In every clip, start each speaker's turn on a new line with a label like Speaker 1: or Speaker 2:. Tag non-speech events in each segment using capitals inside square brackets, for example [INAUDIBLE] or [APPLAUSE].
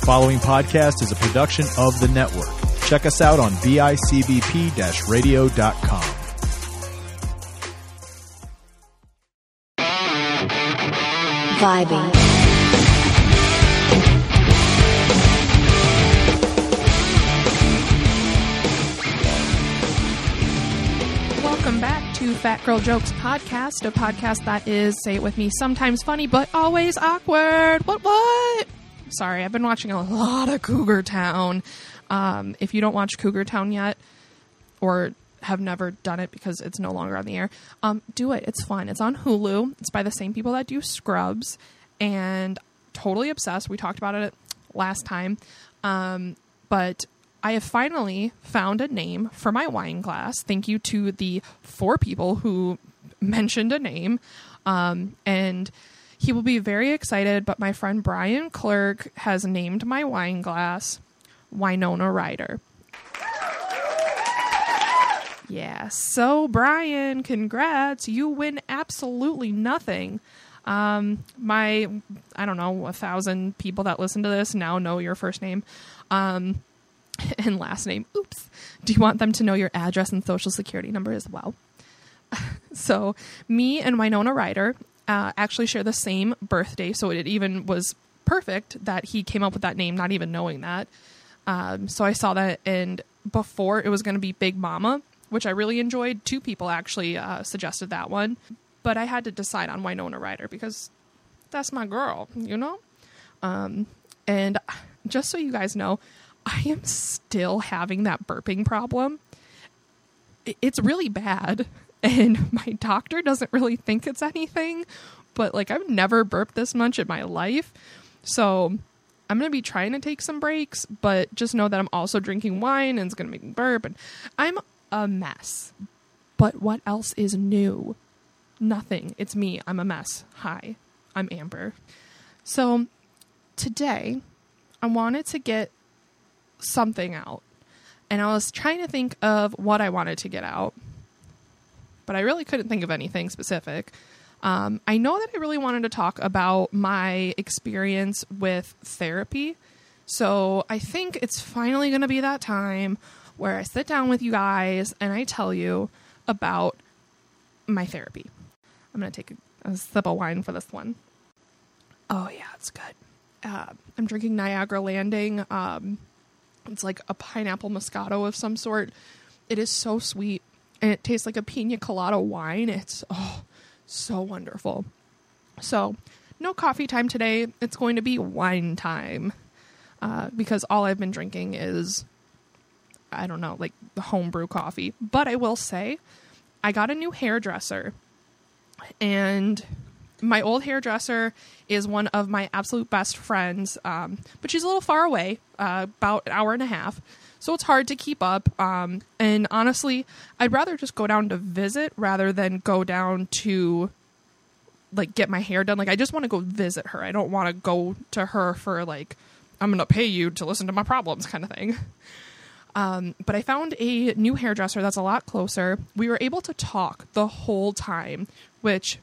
Speaker 1: The following podcast is a production of the network. Check us out on bicbp radio.com.
Speaker 2: Vibing.
Speaker 3: Welcome back to Fat Girl Jokes podcast, a podcast that is, say it with me, sometimes funny but always awkward. What, what? Sorry, I've been watching a lot of Cougar Town. Um, if you don't watch Cougar Town yet, or have never done it because it's no longer on the air, um, do it. It's fun. It's on Hulu. It's by the same people that do Scrubs, and totally obsessed. We talked about it last time, um, but I have finally found a name for my wine glass. Thank you to the four people who mentioned a name, um, and he will be very excited. But my friend Brian Clerk has named my wine glass Winona Ryder. Yeah. So, Brian, congrats. You win absolutely nothing. Um, my, I don't know, a thousand people that listen to this now know your first name um, [LAUGHS] and last name. Oops. Do you want them to know your address and social security number as well? [LAUGHS] so, me and Winona Ryder uh, actually share the same birthday. So, it even was perfect that he came up with that name, not even knowing that. Um, so, I saw that, and before it was going to be Big Mama, which I really enjoyed. Two people actually uh, suggested that one, but I had to decide on Winona Ryder because that's my girl, you know. Um, and just so you guys know, I am still having that burping problem. It's really bad, and [LAUGHS] my doctor doesn't really think it's anything, but like I've never burped this much in my life, so. I'm gonna be trying to take some breaks, but just know that I'm also drinking wine and it's gonna make me burp, and I'm a mess. But what else is new? Nothing. It's me. I'm a mess. Hi, I'm Amber. So today, I wanted to get something out, and I was trying to think of what I wanted to get out, but I really couldn't think of anything specific. Um, I know that I really wanted to talk about my experience with therapy. So I think it's finally going to be that time where I sit down with you guys and I tell you about my therapy. I'm going to take a, a sip of wine for this one. Oh, yeah, it's good. Uh, I'm drinking Niagara Landing. Um, it's like a pineapple Moscato of some sort. It is so sweet and it tastes like a pina colada wine. It's, oh, so wonderful. So, no coffee time today. It's going to be wine time uh, because all I've been drinking is, I don't know, like the homebrew coffee. But I will say, I got a new hairdresser, and my old hairdresser is one of my absolute best friends, um, but she's a little far away, uh, about an hour and a half. So it's hard to keep up. Um, and honestly, I'd rather just go down to visit rather than go down to like get my hair done. Like I just want to go visit her. I don't want to go to her for like I'm going to pay you to listen to my problems kind of thing. [LAUGHS] Um, but I found a new hairdresser that's a lot closer. We were able to talk the whole time, which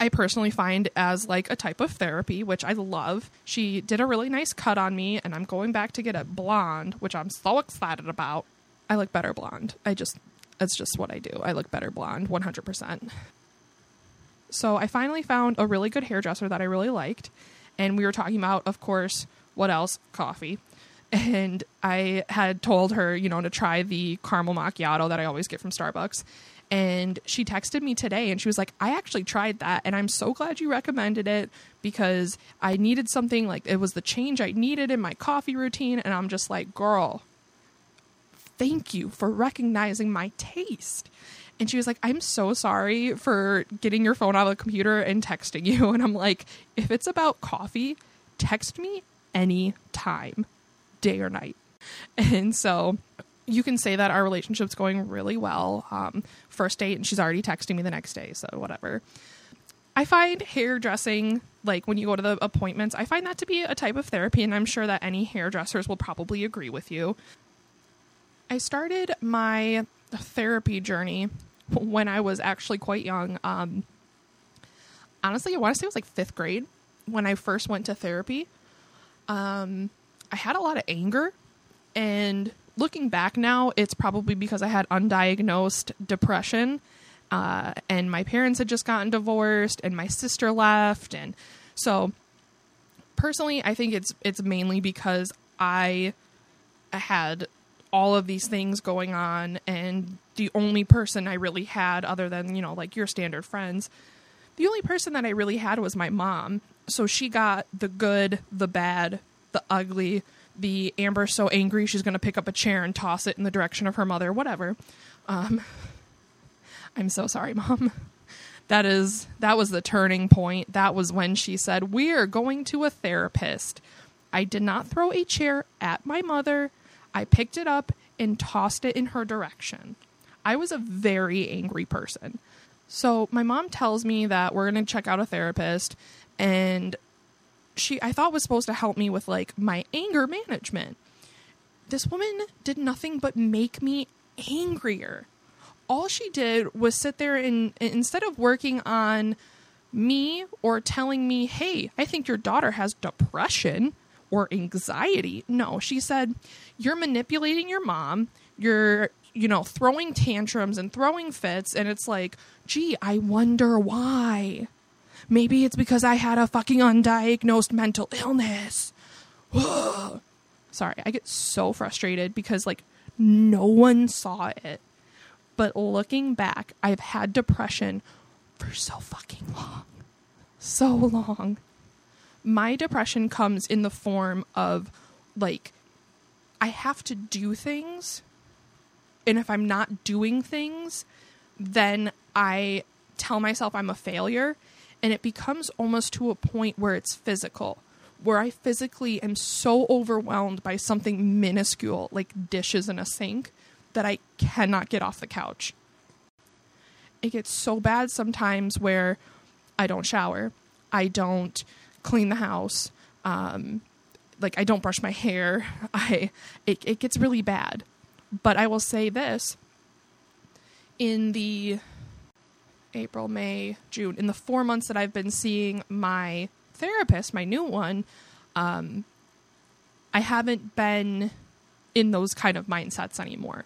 Speaker 3: I personally find as like a type of therapy, which I love. She did a really nice cut on me, and I'm going back to get it blonde, which I'm so excited about. I look better blonde. I just, it's just what I do. I look better blonde, 100%. So I finally found a really good hairdresser that I really liked. And we were talking about, of course, what else? Coffee. And I had told her, you know, to try the caramel macchiato that I always get from Starbucks. And she texted me today and she was like, I actually tried that. And I'm so glad you recommended it because I needed something like it was the change I needed in my coffee routine. And I'm just like, girl, thank you for recognizing my taste. And she was like, I'm so sorry for getting your phone out of the computer and texting you. [LAUGHS] And I'm like, if it's about coffee, text me any time, day or night. [LAUGHS] And so you can say that our relationship's going really well. Um, first date, and she's already texting me the next day, so whatever. I find hairdressing, like when you go to the appointments, I find that to be a type of therapy, and I'm sure that any hairdressers will probably agree with you. I started my therapy journey when I was actually quite young. Um, honestly, I want to say it was like fifth grade when I first went to therapy. Um, I had a lot of anger. And looking back now, it's probably because I had undiagnosed depression. Uh, and my parents had just gotten divorced, and my sister left. And so, personally, I think it's it's mainly because I had all of these things going on and the only person I really had other than, you know, like your standard friends, the only person that I really had was my mom. So she got the good, the bad, the ugly, the Amber's so angry she's going to pick up a chair and toss it in the direction of her mother, whatever. Um, [LAUGHS] I'm so sorry, mom. That is that was the turning point. That was when she said, "We're going to a therapist." I did not throw a chair at my mother. I picked it up and tossed it in her direction. I was a very angry person. So my mom tells me that we're going to check out a therapist and she I thought was supposed to help me with like my anger management. This woman did nothing but make me angrier. All she did was sit there and instead of working on me or telling me, "Hey, I think your daughter has depression," or anxiety. No, she said, You're manipulating your mom. You're, you know, throwing tantrums and throwing fits. And it's like, gee, I wonder why. Maybe it's because I had a fucking undiagnosed mental illness. [SIGHS] Sorry, I get so frustrated because, like, no one saw it. But looking back, I've had depression for so fucking long. So long my depression comes in the form of like I have to do things and if I'm not doing things then I tell myself I'm a failure and it becomes almost to a point where it's physical where I physically am so overwhelmed by something minuscule like dishes in a sink that I cannot get off the couch. It gets so bad sometimes where I don't shower. I don't clean the house. Um, like I don't brush my hair. [LAUGHS] I it, it gets really bad. But I will say this in the April, May, June, in the four months that I've been seeing my therapist, my new one, um, I haven't been in those kind of mindsets anymore.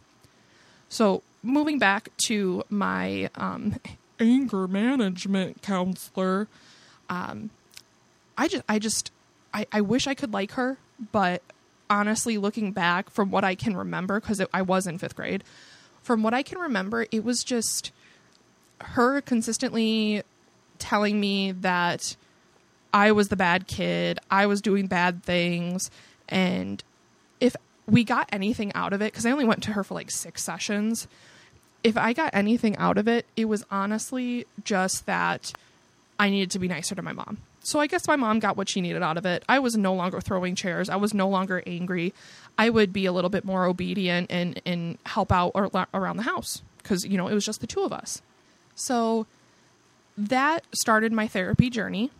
Speaker 3: So moving back to my um, [LAUGHS] anger management counselor, um, I just I just I, I wish I could like her, but honestly, looking back from what I can remember, because I was in fifth grade, from what I can remember, it was just her consistently telling me that I was the bad kid, I was doing bad things, and if we got anything out of it, because I only went to her for like six sessions, if I got anything out of it, it was honestly just that I needed to be nicer to my mom. So I guess my mom got what she needed out of it. I was no longer throwing chairs. I was no longer angry. I would be a little bit more obedient and and help out around the house because you know it was just the two of us. So that started my therapy journey.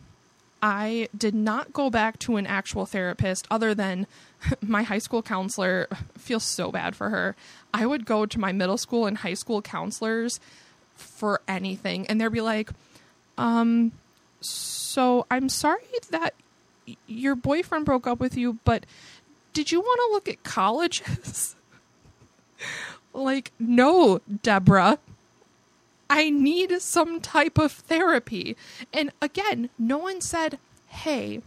Speaker 3: I did not go back to an actual therapist other than [LAUGHS] my high school counselor. Feels so bad for her. I would go to my middle school and high school counselors for anything, and they'd be like, um, so I'm sorry that your boyfriend broke up with you, but did you want to look at colleges? [LAUGHS] like, no, Deborah. I need some type of therapy. And again, no one said, hey,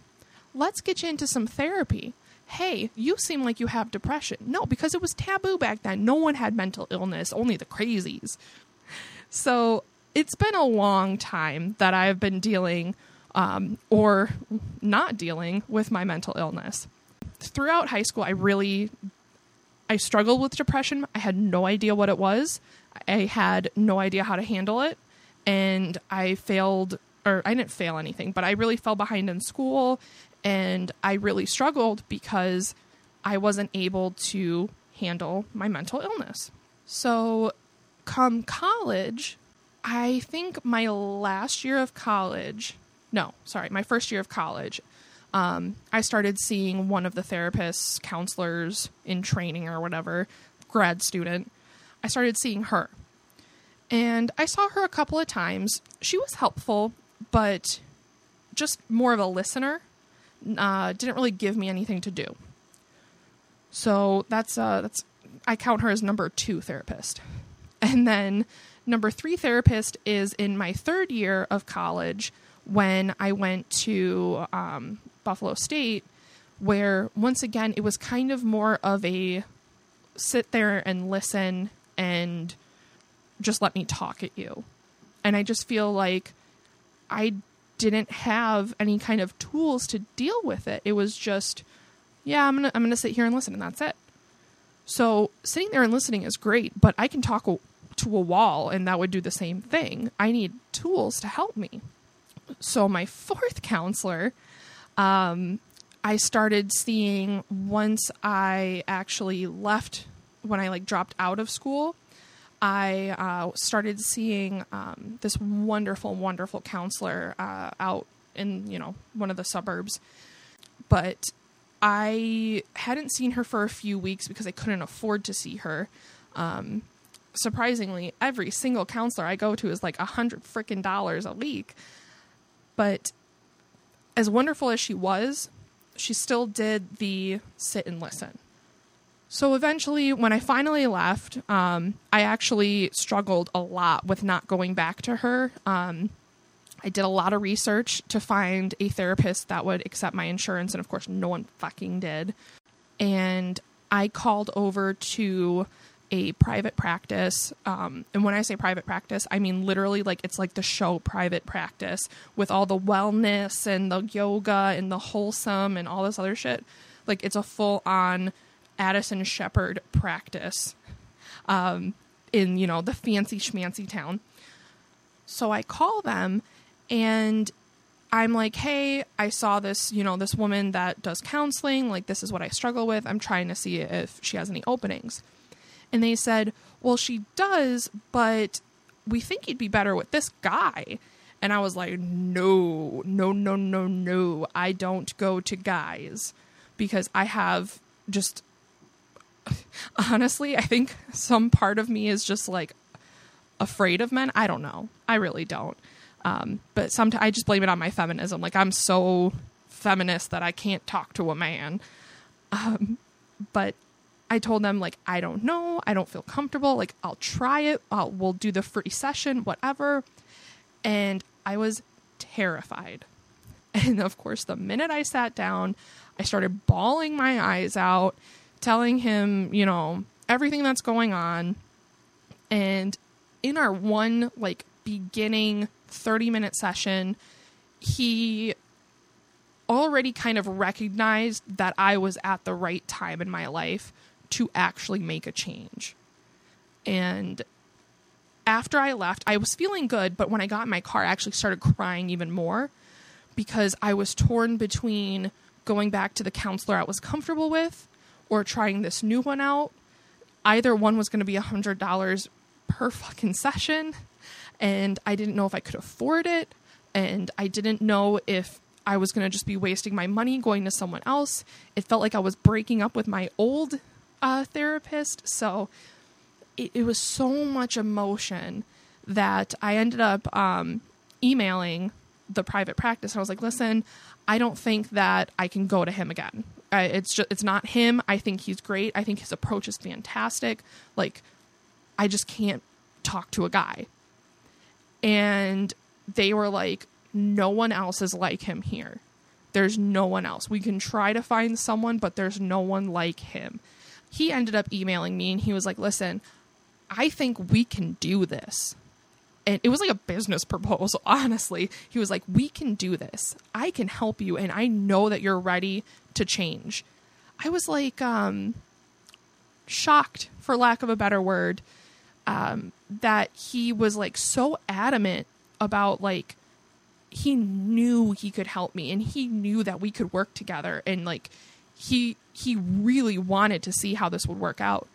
Speaker 3: let's get you into some therapy. Hey, you seem like you have depression. No, because it was taboo back then. No one had mental illness, only the crazies. So it's been a long time that I've been dealing um, or not dealing with my mental illness. Throughout high school, I really I struggled with depression. I had no idea what it was. I had no idea how to handle it, and I failed or I didn't fail anything, but I really fell behind in school and I really struggled because I wasn't able to handle my mental illness. So, come college, I think my last year of college, no, sorry, my first year of college, um, I started seeing one of the therapists, counselors in training or whatever, grad student. I started seeing her. And I saw her a couple of times. She was helpful, but just more of a listener. Uh, didn't really give me anything to do. So that's uh that's I count her as number 2 therapist. And then number 3 therapist is in my third year of college when I went to um, Buffalo State where once again it was kind of more of a sit there and listen and just let me talk at you. And I just feel like I didn't have any kind of tools to deal with it. It was just, yeah, I'm gonna I'm gonna sit here and listen, and that's it. So sitting there and listening is great, but I can talk to a wall, and that would do the same thing. I need tools to help me. So my fourth counselor, um, I started seeing once I actually left when I like dropped out of school. I uh, started seeing um, this wonderful, wonderful counselor uh, out in you know one of the suburbs, but I hadn't seen her for a few weeks because I couldn't afford to see her. Um, surprisingly, every single counselor I go to is like a hundred freaking dollars a week. But as wonderful as she was, she still did the sit and listen. So eventually, when I finally left, um, I actually struggled a lot with not going back to her. Um, I did a lot of research to find a therapist that would accept my insurance, and of course, no one fucking did. And I called over to a private practice. Um, and when I say private practice, I mean literally like it's like the show private practice with all the wellness and the yoga and the wholesome and all this other shit. Like it's a full on Addison Shepherd practice um, in, you know, the fancy schmancy town. So I call them and I'm like, hey, I saw this, you know, this woman that does counseling. Like, this is what I struggle with. I'm trying to see if she has any openings. And they said, well, she does, but we think you'd be better with this guy. And I was like, no, no, no, no, no. I don't go to guys because I have just [LAUGHS] honestly, I think some part of me is just like afraid of men. I don't know. I really don't. Um, but sometimes I just blame it on my feminism. Like I'm so feminist that I can't talk to a man. Um, but I told them like I don't know. I don't feel comfortable. Like I'll try it. I'll, we'll do the free session, whatever. And I was terrified. [LAUGHS] And of course, the minute I sat down, I started bawling my eyes out telling him, you know, everything that's going on. And in our one like beginning 30 minute session, he already kind of recognized that I was at the right time in my life to actually make a change. And after I left, I was feeling good, but when I got in my car, I actually started crying even more because I was torn between going back to the counselor I was comfortable with or trying this new one out. Either one was going to be a $100 per fucking session, and I didn't know if I could afford it, and I didn't know if I was going to just be wasting my money going to someone else. It felt like I was breaking up with my old uh, therapist, so it, it, was so much emotion that I ended up um, emailing the private practice. I was like, listen, I don't think that I can go to him again. It's just it's not him. I think he's great. I think his approach is fantastic. Like I just can't talk to a guy. And they were like no one else is like him here. There's no one else. We can try to find someone, but there's no one like him. He ended up emailing me and he was like, "Listen, I think we can do this." And it was like a business proposal [LAUGHS] honestly. He was like we can do this. I can help you and i know that you're ready to change. I was like um shocked for lack of a better word um that he was like so adamant about like he knew he could help me and he knew that we could work together and like he he really wanted to see how this would work out.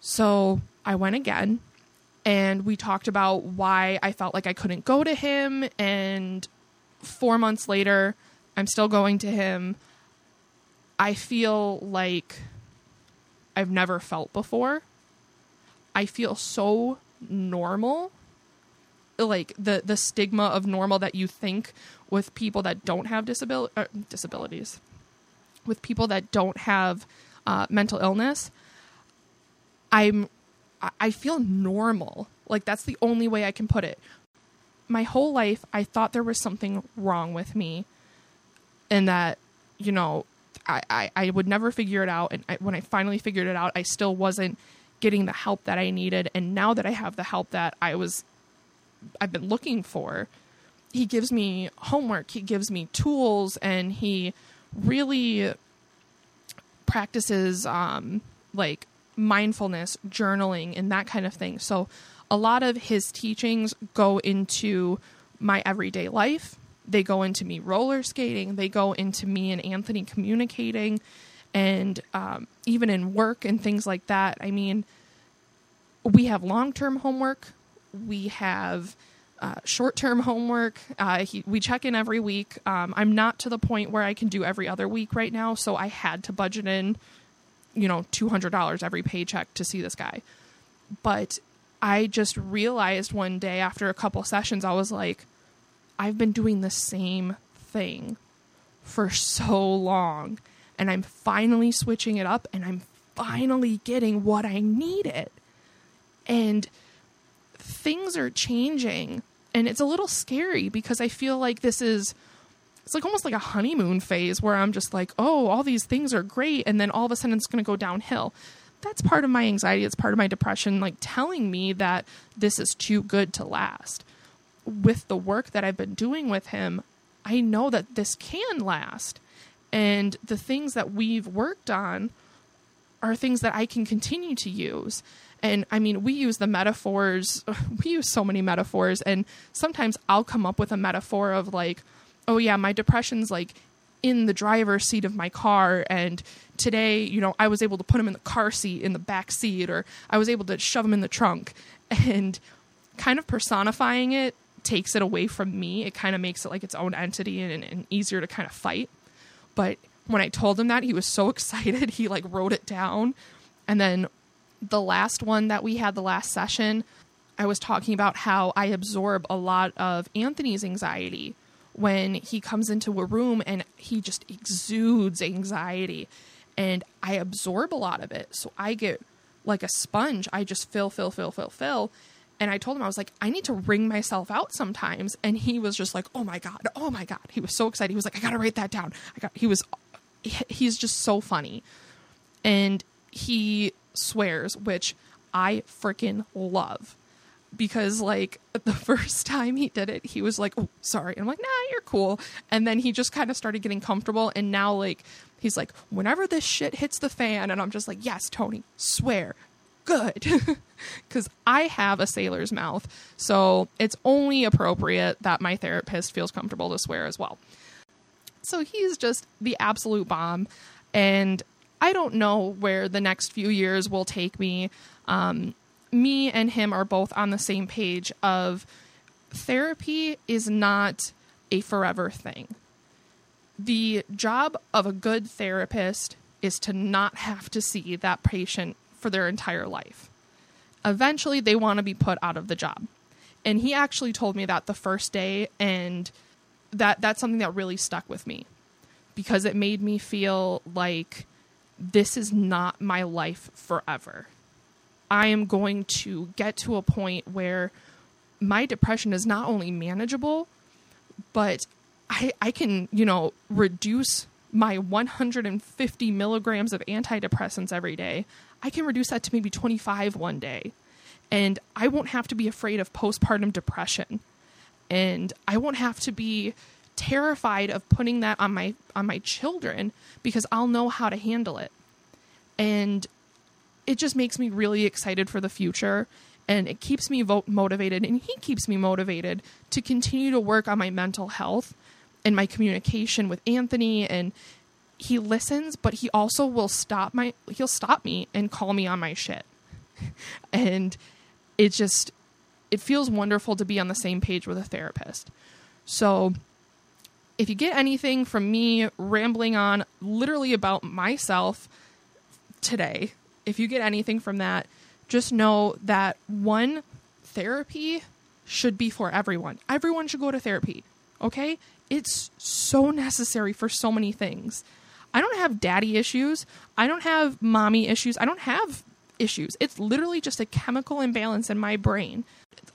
Speaker 3: So i went again and we talked about why I felt like I couldn't go to him. And four months later, I'm still going to him. I feel like I've never felt before. I feel so normal. Like the the stigma of normal that you think with people that don't have disability uh, disabilities, with people that don't have uh, mental illness, I'm I- feel normal. Like that's the only way I can put it. My whole life, I thought there was something wrong with me, and that you know, I I, I would never figure it out. And I, when I finally figured it out, I still wasn't getting the help that I needed. And now that I have the help that I was, I've been looking for, he gives me homework. He gives me tools, and he really practices um, like mindfulness, journaling, and that kind of thing. So a lot of his teachings go into my everyday life. They go into me roller skating. They go into me and Anthony communicating, and um, even in work and things like that. I mean, we have long term homework. We have uh, short term homework. Uh, he, we check in every week. Um, I'm not to the point where I can do every other week right now, so I had to budget in, you know, $200 every paycheck to see this guy. But I just realized one day after a couple sessions, I was like, I've been doing the same thing for so long, and I'm finally switching it up, and I'm finally getting what I needed. And things are changing and it's a little scary because I feel like this is it's like almost like a honeymoon phase where I'm just like, oh, all these things are great, and then all of a sudden it's going to go downhill. That's part of my anxiety. It's part of my depression, like telling me that this is too good to last. With the work that I've been doing with him, I know that this can last. And the things that we've worked on are things that I can continue to use. And I mean, we use the metaphors, [LAUGHS] we use so many metaphors, and sometimes I'll come up with a metaphor of like, oh yeah, my depression's like in the driver's seat of my car and today you know i was able to put him in the car seat in the back seat or i was able to shove him in the trunk. [LAUGHS] And kind of personifying it takes it away from me. It kind of makes it like its own entity and, and easier to kind of fight. But when i told him that he was so [LAUGHS] excited he like wrote it down. And then the last one that we had the last session, I was talking about how I absorb a lot of Anthony's anxiety when he comes into a room and he just exudes anxiety. And I absorb a lot of it. So I get like a sponge. I just fill, fill, fill, fill, fill. And I told him, I was like, I need to wring myself out sometimes. And he was just like, oh my God, oh my God. He was so excited. He was like, I got to write that down. I got, he was, he's just so funny. And he swears, which I freaking love. Because like [LAUGHS] the first time he did it, he was like, "Oh, sorry." And I'm like, "Nah, you're cool." And then he just kind of started getting comfortable, and now like he's like, "Whenever this shit hits the fan," and I'm just like, "Yes, Tony, swear, good," [LAUGHS] because I have a sailor's mouth, so it's only appropriate that my therapist feels comfortable to swear as well. So he's just the absolute bomb, and I don't know where the next few years will take me. Um, me and him are both on the same page of therapy is not a forever thing. The job of a good therapist is to not have to see that patient for their entire life. Eventually, they want to be put out of the job. And he actually told me that the first day, and that that's something that really stuck with me because it made me feel like this is not my life forever. I am going to get to a point where my depression is not only manageable, but I, I can, you know, reduce my 150 milligrams of antidepressants every day. I can reduce that to maybe 25 one day. And I won't have to be afraid of postpartum depression. And I won't have to be terrified of putting that on my on my children because I'll know how to handle it. And it just makes me really excited for the future and it keeps me vo- motivated and he keeps me motivated to continue to work on my mental health and my communication with Anthony and he listens but he also will stop my he'll stop me and call me on my shit. [LAUGHS] and it just it feels wonderful to be on the same page with a therapist. So if you get anything from me rambling on literally about myself today, if you get anything from that, just know that one, therapy should be for everyone. Everyone should go to therapy, okay? It's so necessary for so many things. I don't have daddy issues. I don't have mommy issues. I don't have issues. It's literally just a chemical imbalance in my brain.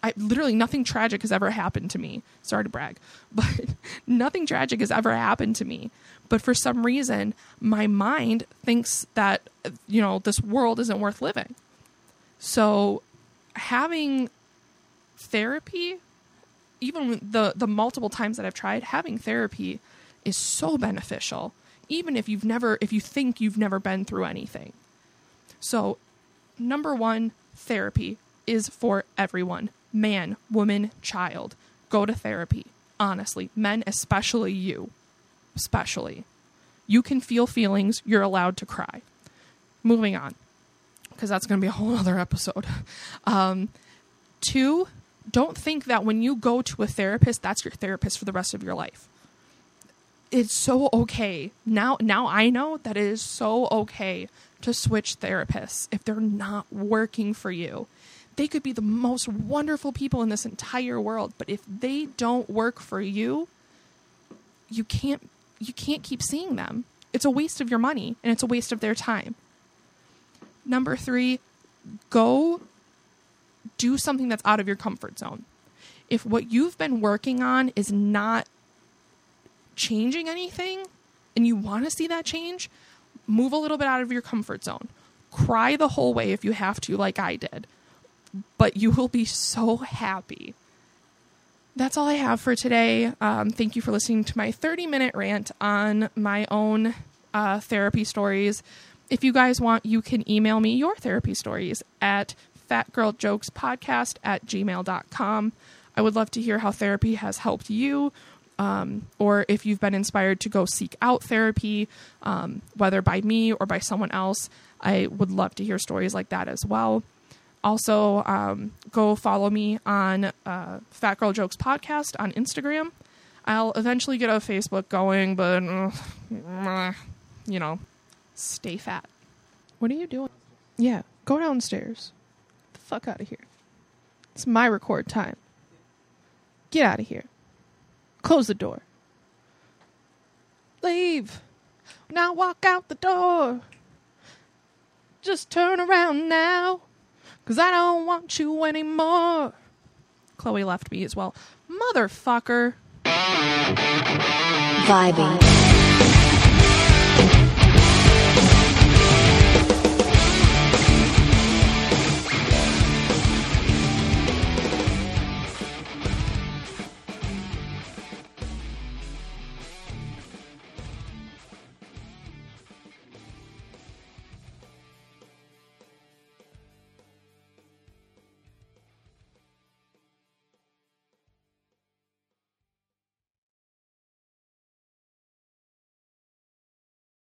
Speaker 3: I literally nothing tragic has ever happened to me. Sorry to brag, [LAUGHS] but nothing tragic has ever happened to me. But for some reason, my mind thinks that you know this world isn't worth living. So having therapy, even the the multiple times that I've tried, having therapy is so beneficial. Even if you've never if you think you've never been through anything. So number 1, therapy is for everyone. Man, woman, child. Go to therapy. Honestly, men especially you. Especially. You can feel feelings, you're allowed to cry. Moving on because that's going to be a whole other episode. [LAUGHS] Um, two, don't think that when you go to a therapist, that's your therapist for the rest of your life. It's so okay. Now now I know that it is so okay to switch therapists if they're not working for you. They could be the most wonderful people in this entire world, but if they don't work for you, you can't you can't keep seeing them. It's a waste of your money and it's a waste of their time. Number 3, go do something that's out of your comfort zone. If what you've been working on is not changing anything and you want to see that change, move a little bit out of your comfort zone. Cry the whole way if you have to, like I did. But you will be so happy. That's all I have for today. Um, thank you for listening to my 30 minute rant on my own uh, therapy stories. If you guys want, you can email me your therapy stories at fatgirljokespodcast at gmail.com. I would love to hear how therapy has helped you, um, or if you've been inspired to go seek out therapy, um, whether by me or by someone else. I would love to hear stories like that as well. Also, um, go follow me on uh, Fat Girl Jokes Podcast on Instagram. I'll eventually get a Facebook going, but uh, you know, stay fat. What are you doing? Yeah, go downstairs. Get the fuck out of here. It's my record time. Get out of here. Close the door. Leave. Now walk out the door. Just turn around now. Cause I don't want you anymore. Chloe left me as well. Motherfucker.
Speaker 2: Vibing.